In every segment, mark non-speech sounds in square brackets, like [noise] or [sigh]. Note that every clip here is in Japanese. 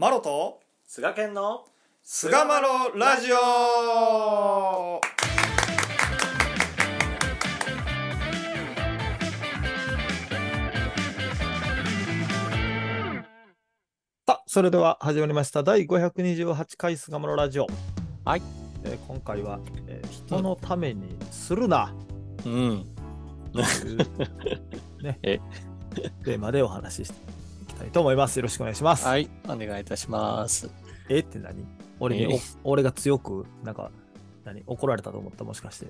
マロと菅健の菅マロラジオ。さあそれでは始まりました。第528回菅マロラジオ。はい、えー今回は、えー人のためにするな」うん。というね [laughs] え。テーマでお話ししてたいと思います。よろしくお願いします、はい。お願いいたします。え？って何？俺におえ俺が強くなんか何？怒られたと思った？もしかして。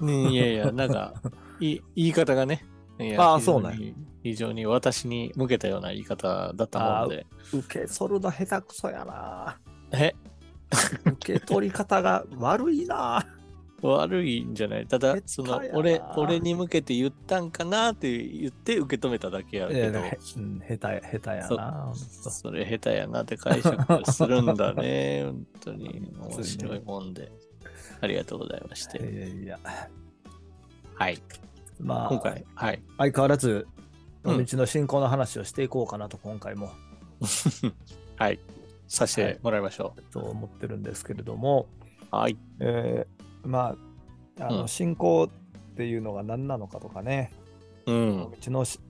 うんいやいやなんか [laughs] い言い方がね。あー非常そうなんに非常に私に向けたような言い方だったもんで。受け取るの下手くそやな。え？受け取り方が悪いな悪いんじゃない？ただその俺俺に向けて言ったんかなって言って受け止めただけやけど。へうん下手や下手やなほんと。それ下手やなって解釈するんだね [laughs] 本当に。面白いもんで。ありがとうございましいてやいや。はい。まあ今回はい。相変わらずうん道の進行の話をしていこうかなと今回も、[laughs] はい。させてもらいましょと思ってるんですけれども、うはい。えーまああの、うん。信仰っていうのが何なのかとかね、うん。お道のそ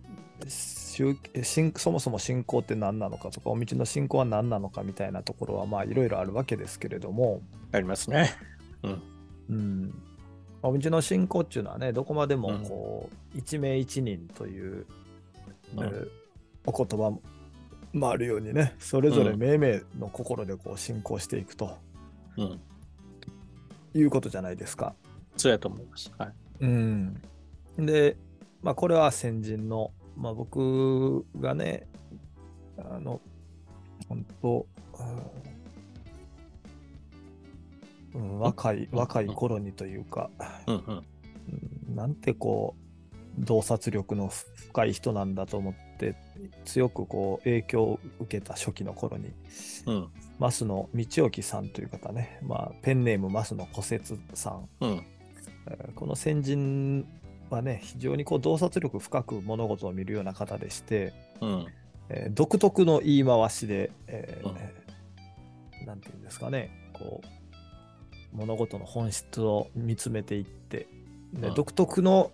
もそも信仰って何なのかとかお道の信仰は何なのかみたいなところはまあいろいろあるわけですけれども、ありますね。うん、お道の信仰っていうのはねどこまでもうん。こう、一命一人という、うん。えーお言葉もあるようにねそれぞれ命名の心でこう信仰していくと。うん。いうことじゃないですか。そうやと思います。はい。うん、で、まあ、これは先人の、まあ、僕がね、あの、本当、うんうん若い、若い頃にというか、うんうん。うんなんてこう、洞察力の深い人なんだと思って、強くこう影響を受けた初期の頃に、うん。増野道興さんという方ね、まあ、ペンネーム増野古雪さん、うん。えーこの先人はね、非常にこう洞察力深く物事を見るような方でして、うん。えー独特の言い回しで、えーなんていうんですかね、こう、物事の本質を見つめていって、でうん独特の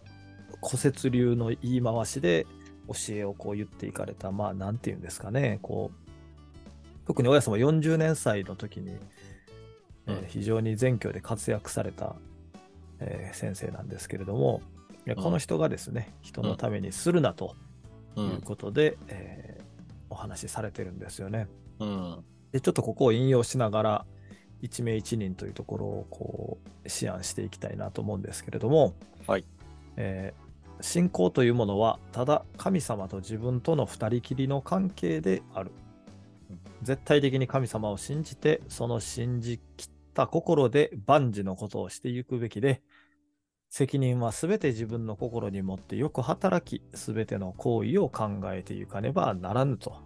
古説流の言い回しで教えをこう言っていかれた、まあ、なんていうんですかね、こう、特に親様40年歳の時に、えーうん非常に全教で活躍された、えー先生なんですけれども、うんこの人がですね、人のためにするなとう。いうんことで、えーお話しされてるんですよね。うん。で、ちょっとここを引用しながら、一命一人というところをこう思案していきたいなと思うんですけれども、はいえー信仰というものは、ただ神様と自分との二人きりの関係であるうん。絶対的に神様を信じて、その信じきった心で万事のことをしていくべきで、責任はすべて自分の心に持ってよく働き、すべての行為を考えていかねばならぬと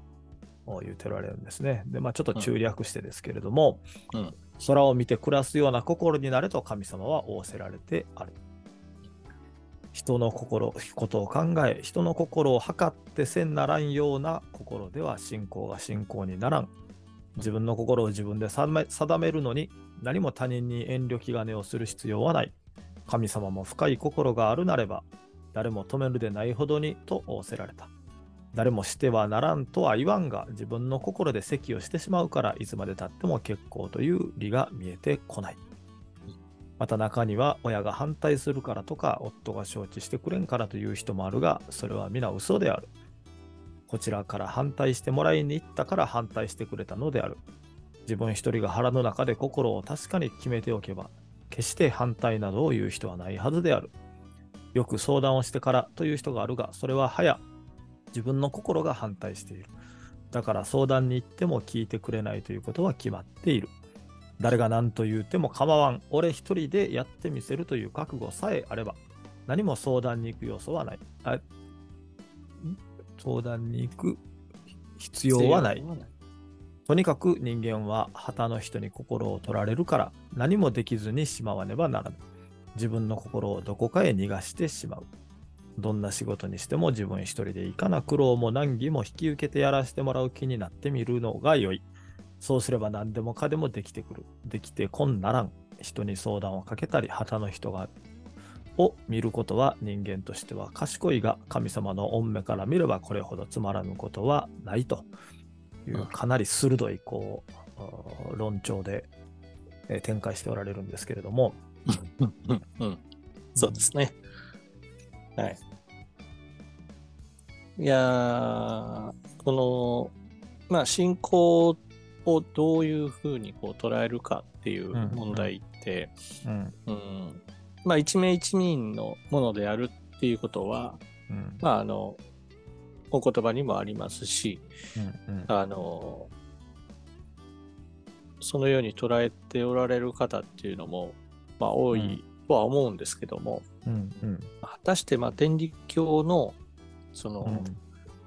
言っておられるんですね。で、まあちょっと中略してですけれども、うん空を見て暮らすような心になれと神様は仰せられてある。人の心、ことを考え、人の心を測ってせんならんような心では信仰が信仰にならん。自分の心を自分で定め定めるのに何も他人に遠慮気兼ねをする必要はない。神様も深い心があるなれば、誰も止めるでないほどにと仰せられた。誰もしてはならんとは言わんが、自分の心で席をしてしまうから、いつまでたっても結構という理が見えてこない。また中には、親が反対するからとか、夫が承知してくれんからという人もあるが、それは皆嘘である。こちらから反対してもらいに行ったから反対してくれたのである。自分一人が腹の中で心を確かに決めておけば、決して反対などを言う人はないはずである。よく相談をしてからという人があるが、それは早、自分の心が反対している。だから相談に行っても聞いてくれないということは決まっている。誰が何と言うても構わん。俺一人でやってみせるという覚悟さえあれば、何も相談に行く要素はない。あん？相談に行く必要はない。とにかく人間は旗の人に心を取られるから何もできずにしまわねばならぬ。自分の心をどこかへ逃がしてしまう。どんな仕事にしても自分一人でいかな苦労も難儀も引き受けてやらせてもらう気になってみるのが良い。そうすれば何でもかでもできてくる。できてこんならん。人に相談をかけたり、旗の人がを見ることは人間としては賢いが、神様の恩目から見ればこれほどつまらぬことはないというかなり鋭いこう論調でえー展開しておられるんですけれども、うんうんそうですね。はい。いやー、この、まあ、信仰をどういうふうにこう捉えるかっていう問題って、うん。うん。まあ、一名一民のものであるっていうことは、うん。まあ、あの、お言葉にもありますし、うんうん。あの、そのように捉えておられる方っていうのも、まあ、多いとは思うんですけども、うんうん。果たして、まあ、天理教の、その、うん。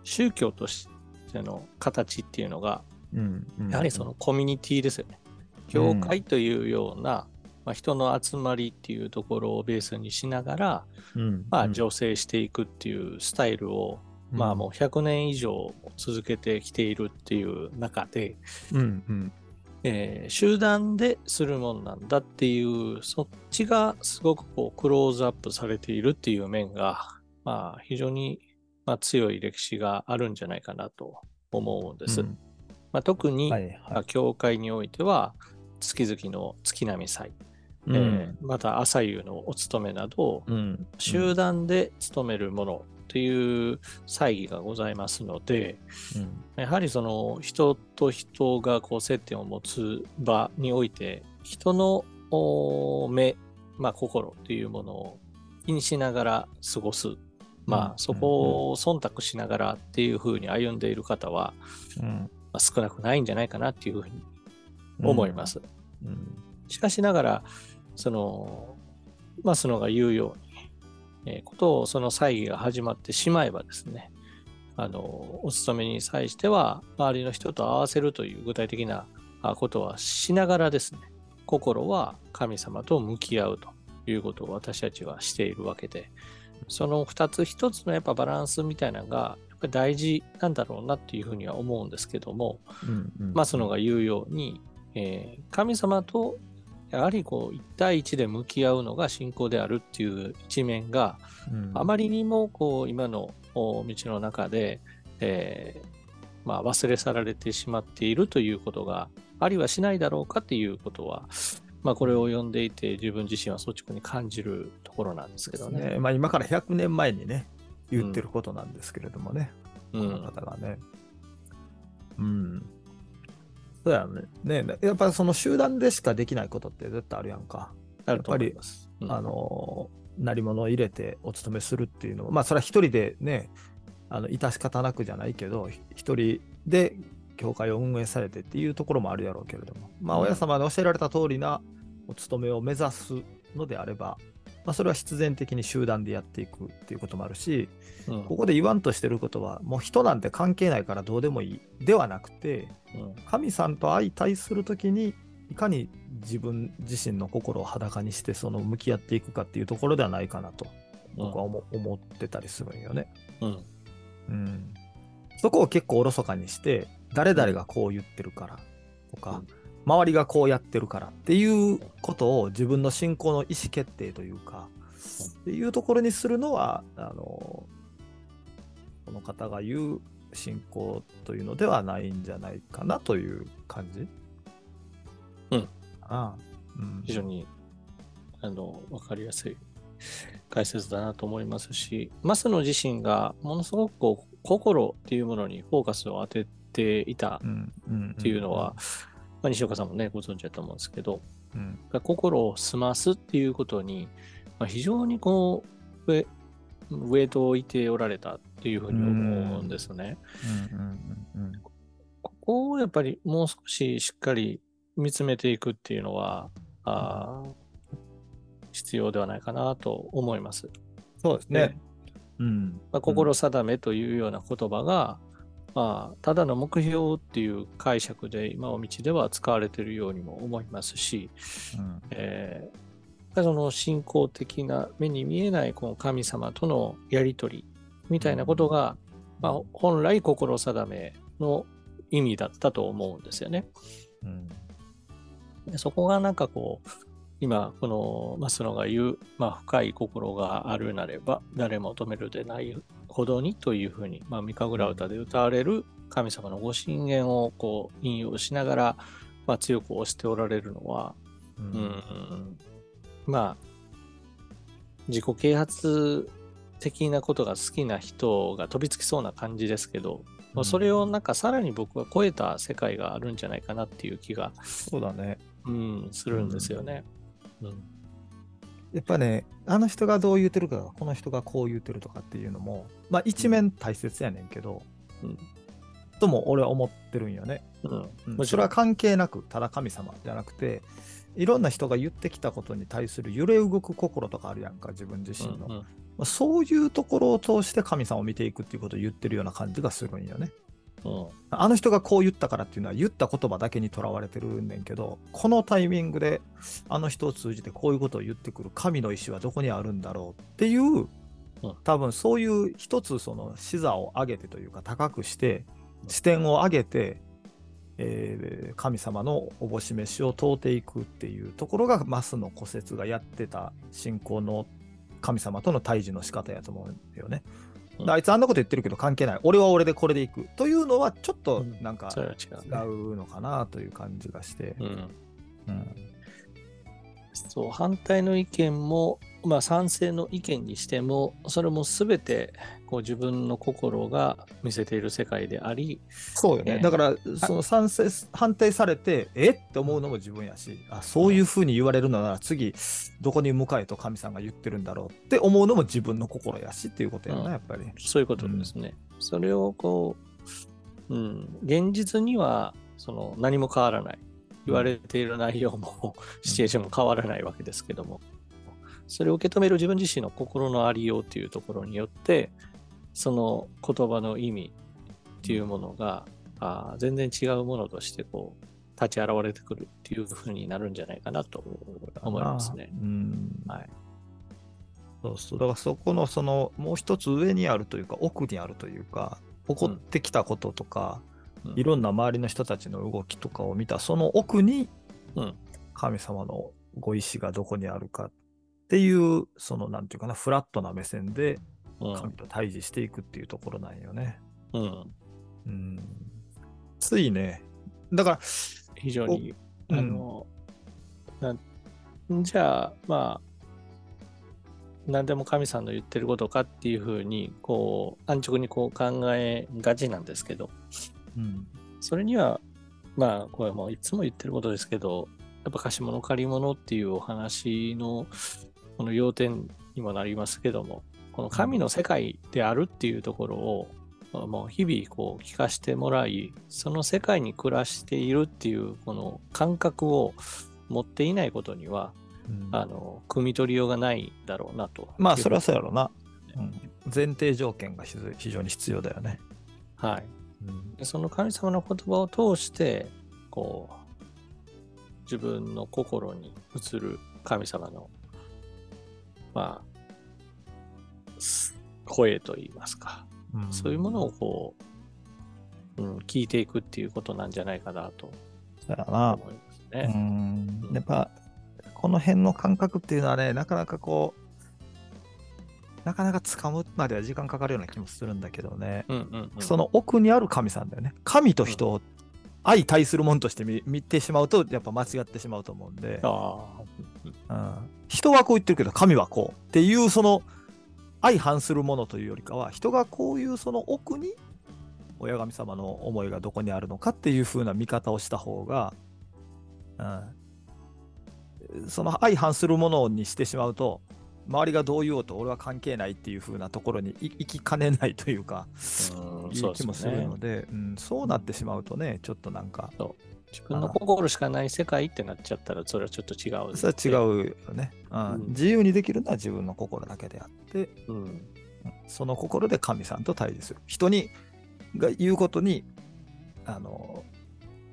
宗教としての形っていうのが、うんうん。やはりそのコミュニティですよね。教会というような、まあ、人の集まりっていうところをベースにしながら、うん。まあ、うん。醸成していくっていうスタイルを、まあもう100年以上続けてきているっていう中で、うんうん。えー集団でするもんなんだっていう、そっちがすごくこうクローズアップされているっていう面が、まあ非常に、まあ、強い歴史があるんじゃないかなと思うんです。うんまあ、特に、はいはまあ教会においては、月々の月並み祭、い。えーまた朝夕のお勤めなど、うん。集団で勤めるものという祭儀がございますので、うん。やはりその人と人がこう接点を持つ場において、人のお目、まあ、心というものを気にしながら過ごす。まうん。あ、そこを忖度しながらっていうふうに歩んでいる方は、うんまあ、少なくないんじゃないかなっていうふうに思いま。す。うんしかしながら、その、マスノが言うように、えーことをその祭儀が始まってしまえばですね、あの、お勤めに際しては、周りの人と合わせるという具体的なあことはしながらですね、心は神様と向き合うということを私たちはしているわけで、その二つ一つのやっぱバランスみたいなのが、大事なんだろうなっていうふうには思うんですけども、うんうん。マスノが言うように、えー神様とやはりこう一対一で向き合うのが信仰であるっていう一面がうん。あまりにもこう今のお道の中で、えーまあ、忘れ去られてしまっているということがありはしないだろうかっていうことは、まあ、これを読んでいて自分自身は率直に感じるところなんですけどね。ね。まあ、今から100年前にね、言ってることなんですけれどもね、うんこの方がね。うん。そうやね。ねやっぱりその集団でしかできないことって絶対あるやんか。あると思います。うんあの、鳴り物を入れてお勤めするっていうのは、まあ、それは一人でね、あの致し方なくじゃないけど、ひ一人で教会を運営されてっていうところもあるやろうけれども、まあ、うん親様に教えられた通りなお勤めを目指すのであれば、まあ、それは必然的に集団でやっていくっていうこともあるし、うん。ここで言わんとしてることは、もう人なんて関係ないからどうでもいいではなくて、うん。神さんと相対するときに、いかに自分自身の心を裸にして、その向き合っていくかっていうところではないかなと、僕は思,、思ってたりするんよね。うん。うん。そこを結構おろそかにして、誰々がこう言ってるからとか、うん周りがこうやってるからっていうことを自分の信仰の意思決定というか、っていうところにするのは、あの、この方が言う信仰というのではないんじゃないかなという感じ？うん。ああ。うん。非常にあの分かりやすい解説だなと思いますし、マスノ自身がものすごくこう心っていうものにフォーカスを当てていた。っていうのは、まあ、西岡さんもね、ご存知だと思うんですけど、うん、心を澄ますっていうことに、まあ、非常にこう、ウェイトを置いておられたっていうふうに思うんですね。ここをやっぱりもう少ししっかり見つめていくっていうのは、あー必要ではないかなと思います。そうですね。うん。まあ、心定めというような言葉が、まあ、ただの目標っていう解釈で今お道では使われているようにも思いますし、うん、えーその信仰的な目に見えないこの神様とのやり取りみたいなことが、まあ、本来心定めの意味だったと思うんですよね。うん。でそこがなんかこう今このマスノが言う、まあ、深い心があるなれば誰も止めるでないほどにというふうに、まあ、三神楽歌で歌われる神様のご神言をこう引用しながら、まあ、強く推しておられるのは、ううんん、まあ自己啓発的なことが好きな人が飛びつきそうな感じですけど、まあそれをなんかさらに僕は超えた世界があるんじゃないかなっていう気が、そうだね。うん、するんですよね。うんやっぱね、あの人がどう言ってるか、この人がこう言ってるとかっていうのも、まあ一面大切やねんけど、うんとも俺は思ってるんよね。うんそれは関係なく、ただ神様じゃなくて、いろんな人が言ってきたことに対する揺れ動く心とかあるやんか、自分自身の。うんうんまあ、そういうところを通して神様を見ていくっていうことを言ってるような感じがするんよね。うん。あの人がこう言ったからっていうのは言った言葉だけにとらわれてるんねんけど、このタイミングであの人を通じてこういうことを言ってくる神の意志はどこにあるんだろうっていう、多分そういう一つその視座を上げてというか高くして、視点を上げて、えー神様のおぼし飯を問うていくっていうところが、マスの骨折がやってた信仰の神様との対峙の仕方やと思うんよね。うんあいつあんなこと言ってるけど関係ない。俺は俺でこれでいく。というのはちょっとうんなんか違うのかなという感じがして。うんうんそう反対の意見も、まあ、賛成の意見にしてもそれも全てこう自分の心が見せている世界であり、そうよね。ねだから、その賛成、反対されて、え？って思うのも自分やし、あそういうふうに言われるのなら次、どこに向かえと神さんが言ってるんだろうって思うのも自分の心やしっていうことやな、うんやっぱり。そういうことですね。それをこう、うん、現実にはその何も変わらない。言われている内容も、シチュエーションも変わらないわけですけども、それを受け止める自分自身の心のありようというところによって、その言葉の意味っていうものが、あー全然違うものとしてこう立ち現れてくるっていうふうになるんじゃないかなと思いますね。うん。はい。そうそう。だからそこの、その、もう一つ上にあるというか、奥にあるというか、起こってきたこととか、うんいろんな周りの人たちの動きとかを見た、その奥にうん、神様のご意志がどこにあるかっていう、その、なんていうかな、フラットな目線でうん。神と対峙していくっていうところなんよね。うん、うん。ついね、だから、非常に、おあの、なんじゃあ、まあ、何でも神さんの言ってることかっていうふうに、こう、安直にこう考えがちなんですけど、うん。それには、まあ、これもういつも言ってることですけど、やっぱ貸し物借り物っていうお話の、この要点にもなりますけども、この神の世界であるっていうところを、もう日々こう聞かせてもらい、その世界に暮らしているっていうこの感覚を持っていないことには、うんあの、汲み取りようがないだろうなと。まあ、それはそうやろな。うん、前提条件が非常非常に必要だよね。はい。うん。でその神様の言葉を通して、こう、自分の心に映る神様の、まあ、す声といいますか、うん。そういうものをこう、うん、聞いていくっていうことなんじゃないかなとそうやな。思いますうね。ん。やっぱ、この辺の感覚っていうのはね、なかなかこう、なかなか掴むまでは時間かかるような気もするんだけどね。うんうんうん、その奥にある神さんだよね。神と人を相対するものとして見見てしまうと、やっぱ間違ってしまうと思うんで、あうん、人はこう言ってるけど、神はこうっていう、その相反するものというよりかは、人がこういうその奥に、親神様の思いがどこにあるのかっていう風な見方をした方が、うん、その相反するものにしてしまうと、周りがどう言おうと俺は関係ないっていう風なところにい行きかねないというか、うんいそう気もするねので、うん、そうなってしまうとね、ちょっとなんか、自分の心しかない世界ってなっちゃったら、それはちょっと違う、それは違うよね、うんうん。自由にできるのは自分の心だけであって。うん。その心で神さんと対峙する。人にが言うことに、あの、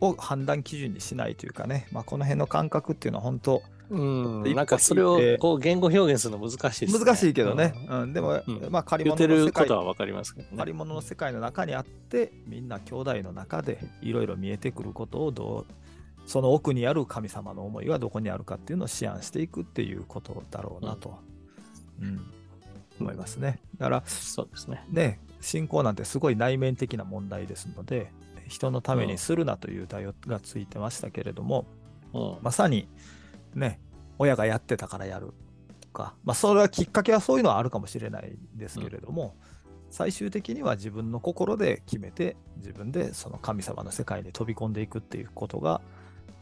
を判断基準にしないというかね、まあ、この辺の感覚っていうのは本当、うん、なんかそれをこう言語表現するの難しいですね。難しいけどね。うんうんでも、うんまあ借り物の世界ことはわかりますけどね。借り物の世界の中にあってみんな兄弟の中でいろいろ見えてくることをどうその奥にある神様の思いがどこにあるかっていうのを思案していくっていうことだろうなと、うん思いますね。だからそうですね。ね信仰なんてすごい内面的な問題ですので人のためにするなという題がついてましたけれども、うん。まさにね親がやってたからやるとか、まあ、それはきっかけはそういうのはあるかもしれないですけれども、最終的には自分の心で決めて自分でその神様の世界に飛び込んでいくっていうことが、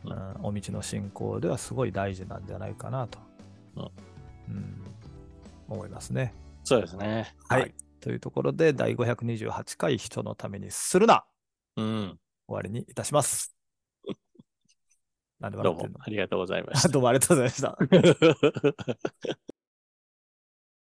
ううんんお道の信仰ではすごい大事なんじゃないかなと、うんうん思いますね。そうですね。はい。。というところで第528回人のためにするなうん。終わりにいたします。なんでどうもありがとうございました。どうもありがとうございました。[laughs]